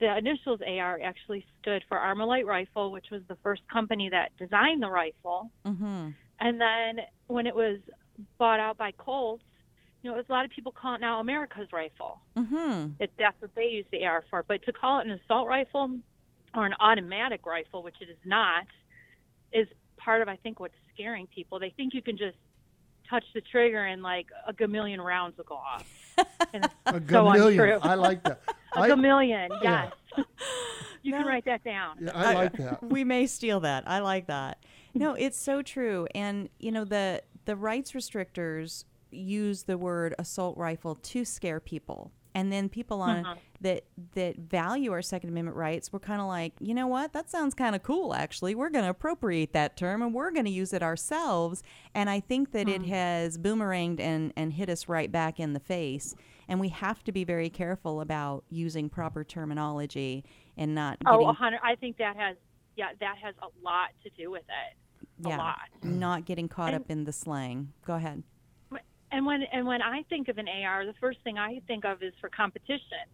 the initials AR actually stood for Armalite Rifle, which was the first company that designed the rifle. Mm-hmm. And then when it was bought out by Colts, you know, there's a lot of people call it now America's rifle. Mm-hmm. It, that's what they use the AR for. But to call it an assault rifle or an automatic rifle, which it is not, is part of I think what's scaring people. They think you can just touch the trigger and like a gamillion rounds will go off. And [LAUGHS] A so gamillion. untrue. I like that. A I- gamillion, Yeah. yes. [LAUGHS] you can write that down. Yeah, I like that. we may steal that. I like that. No, it's so true. And you know the the rights restrictors use the word assault rifle to scare people. And then people on Mhm. that that value our Second Amendment rights were kind of like, you know what? That sounds kind of cool. Actually, we're going to appropriate that term and we're going to use it ourselves. And I think that it Mm. has boomeranged and and hit us right back in the face. And we have to be very careful about using proper terminology and not Oh, getting a hundred. I think that has, yeah, that has a lot to do with it. A yeah, lot. not getting caught And- up in the slang. Go ahead. And when and when I think of an AR, the first thing I think of is for competition,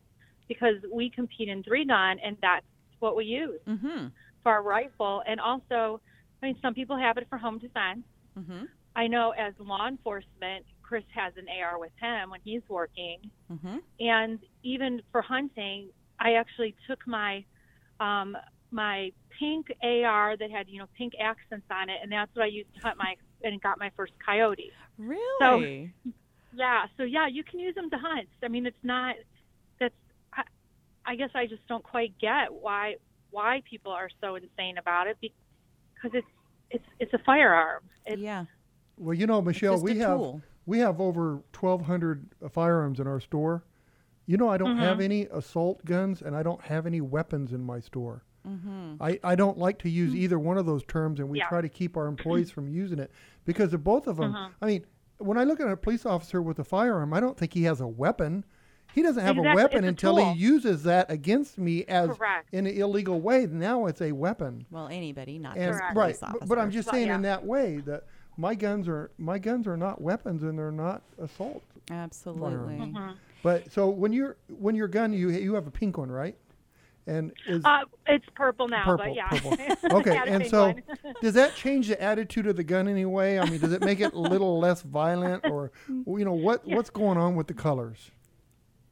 because we compete in three gun, and that's what we use Mm-hmm. for our rifle. And also, I mean, some people have it for home defense. Mm-hmm. I know as law enforcement, Chris has an AR with him when he's working, Mm-hmm. and even for hunting, I actually took my um, my pink AR that had you know pink accents on it, and that's what I used to hunt my and got my first coyote. Really? Yeah, so yeah, you can use them to hunt. I mean, it's not that's I, I guess I just don't quite get why why people are so insane about it because it's it's it's a firearm. It's, yeah. Well, you know, Michelle, we have tool. We have over 1,200 firearms in our store. You know, I don't have Mhm. any assault guns, and I don't have any weapons in my store. Mm-hmm. I, I don't like to use either one of those terms, and we Yeah. try to keep our employees from [CLEARS THROAT] using it because of both of them. Mhm. I mean, when I look at a police officer with a firearm, I don't think he has a weapon. He doesn't have Exactly, a weapon a until tool. he uses that against me as Correct. in an illegal way. Now it's a weapon. Well, anybody, not And just right, police but, but I'm officers. just saying in that way that my guns are my guns are not weapons and they're not assault. Absolutely. firearms. Mhm. But so when you're when your gun you you have a pink one, right? And is Uh, it's purple now, purple, but yeah. purple. [LAUGHS] Okay, and so [LAUGHS] does that change the attitude of the gun anyway? I mean, does it make it a little less violent, or [LAUGHS] you know what Yeah. what's going on with the colors?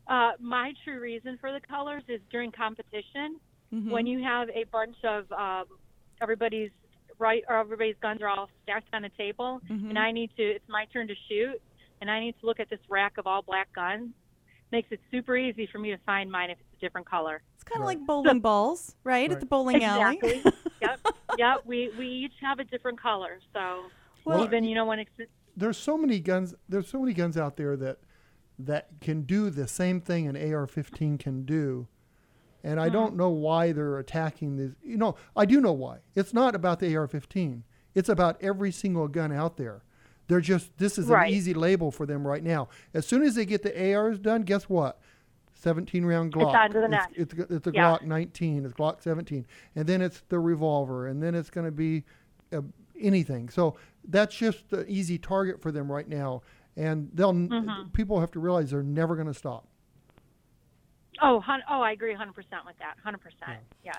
Uh, my true reason for the colors is during competition Mm-hmm. when you have a bunch of um, everybody's right or everybody's guns are all stacked on a table, Mhm. and I need to. It's my turn to shoot, and I need to look at this rack of all black guns. Makes it super easy for me to find mine if it's a different color. It's kind of like bowling balls, right? At the bowling alley. Exactly. [LAUGHS] yep. Yep. We we each have a different color, so Well- even you know when it's There's so many guns. There's so many guns out there that that can do the same thing an AR-15 can do, and I don't know why they're attacking these. You know, I do know why. It's not about the AR-15. It's about every single gun out there. They're just this is Right. an easy label for them right now. As soon as they get the ARs done, guess what? 17 round It's Glock. on to the It's, next. it's, it's a Yeah. Glock 19. It's Glock 17, and then it's the revolver, and then it's going to be uh, anything. So that's just the easy target for them right now, and they'll Mhm. people have to realize they're never going to stop. Oh hun- oh I agree 100 percent with that 100 percent yeah.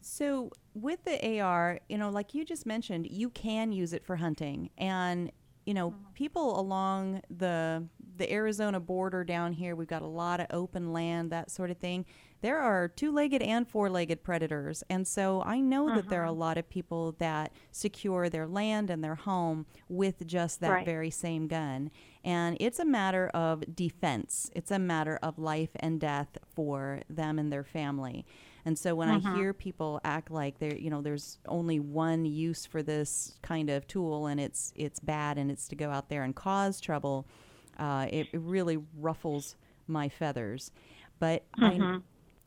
So with the AR, you know, like you just mentioned, you can use it for hunting, and you know, Mm-hmm. people along the the Arizona border down here, we've got a lot of open land, that sort of thing. There are two-legged and four-legged predators, and so I know that there are a Mm-hmm. lot of people that secure their land and their home with just that Right. very same gun. And it's a matter of defense. It's a matter of life and death for them and their family. And so when Mhm. I hear people act like there, you know, there's only one use for this kind of tool, and it's it's bad, and it's to go out there and cause trouble, uh, it, it really ruffles my feathers. But I, Mhm.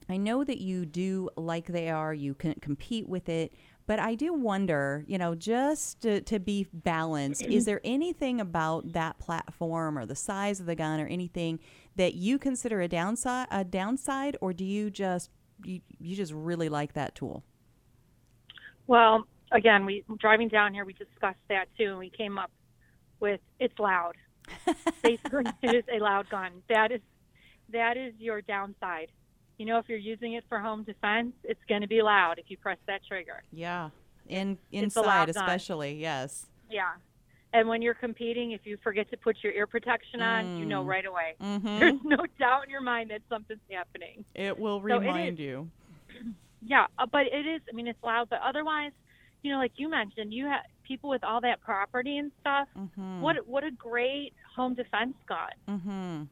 I know that you do like they are. You can compete with it. But I do wonder, you know, just to, to be balanced, is there anything about that platform or the size of the gun or anything that you consider a downside, a downside, or do you just you, you just really like that tool? Well, again, we driving down here, we discussed that too, and we came up with it's loud. [LAUGHS] Basically, it is a loud gun. That is that is your downside. You know, if you're using it for home defense, it's going to be loud if you press that trigger. Yeah, in It's a loud inside gun. especially, yes. Yeah. And when you're competing, if you forget to put your ear protection on, you know Mm. right away. Mhm. There's no doubt in your mind that something's happening. It will So it remind you. [CLEARS THROAT] Yeah, uh, but it is. I mean, it's loud, but otherwise, you know, like you mentioned, you have people with all that property and stuff. Mhm. What what a great home defense gun. Mm-hmm.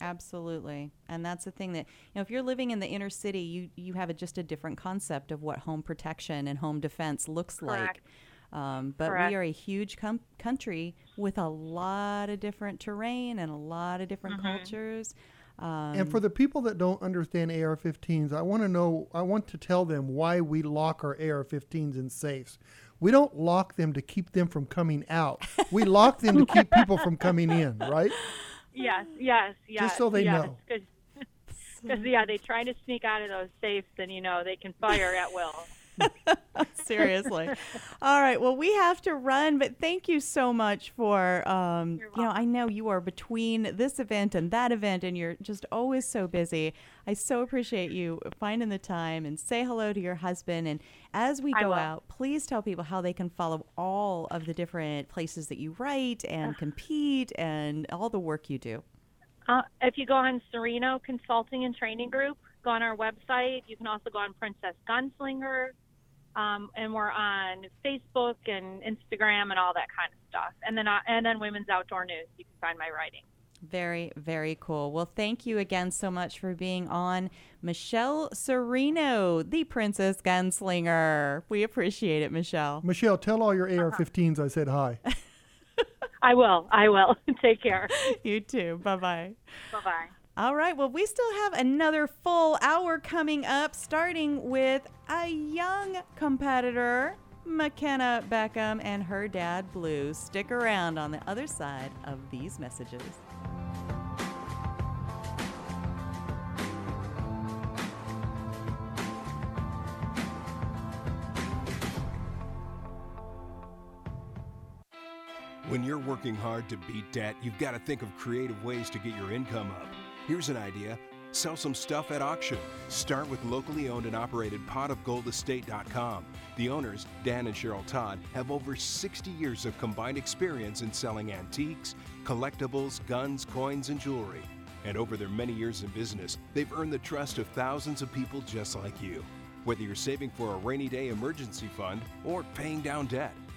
Absolutely, and that's the thing that you know. If you're living in the inner city, you you have a, just a different concept of what home protection and home defense looks Correct. like. Um, but Correct. we are a huge com- country with a lot of different terrain and a lot of different Mhm. cultures. Um, and for the people that don't understand AR-15s, I want to know. I want to tell them why we lock our AR-15s in safes. We don't lock them to keep them from coming out. We lock them to keep people from coming in, right? Yes, yes, yes. Just so they yes, know. Because yeah, they try to sneak out of those safes, and you know they can fire at will. [LAUGHS] Seriously. All right. Well, we have to run, but thank you so much for, um, you know, I know you are between this event and that event, and you're just always so busy. I so appreciate you finding the time and say hello to your husband. And as we go out, please tell people how they can follow all of the different places that you write and [SIGHS] compete and all the work you do. Uh, if you go on Cerino Consulting and Training Group, go on our website. You can also go on Princess Gunslinger, um, and we're on Facebook and Instagram and all that kind of stuff. And then uh, and then Women's Outdoor News. You can find my writing. Very, very cool. Well, thank you again so much for being on. Michelle Cerino, the Princess Gunslinger. We appreciate it, Michelle. Michelle, tell all your Uh-huh. AR-15s I said hi. [LAUGHS] I will. I will. [LAUGHS] Take care. You too. Bye bye. Bye bye. All right. Well, we still have another full hour coming up, starting with a young competitor, McKenna Beckham, and her dad, Blue. Stick around on the other side of these messages. When you're working hard to beat debt, you've got to think of creative ways to get your income up Here's an idea sell some stuff at auction. Start with locally owned and operated potofgoldestate.com. The owners, Dan and Cheryl Todd, have over 60 years of combined experience in selling antiques, collectibles, guns, coins, and jewelry. And over their many years in business, they've earned the trust of thousands of people just like you. Whether you're saving for a rainy day emergency fund or paying down debt,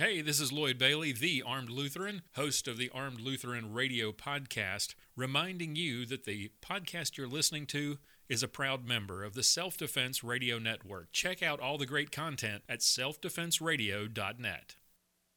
Hey, this is Lloyd Bailey, the Armed Lutheran, host of the Armed Lutheran Radio podcast, reminding you that the podcast you're listening to is a proud member of the Self Defense Radio Network. Check out all the great content at selfdefenseradio.net.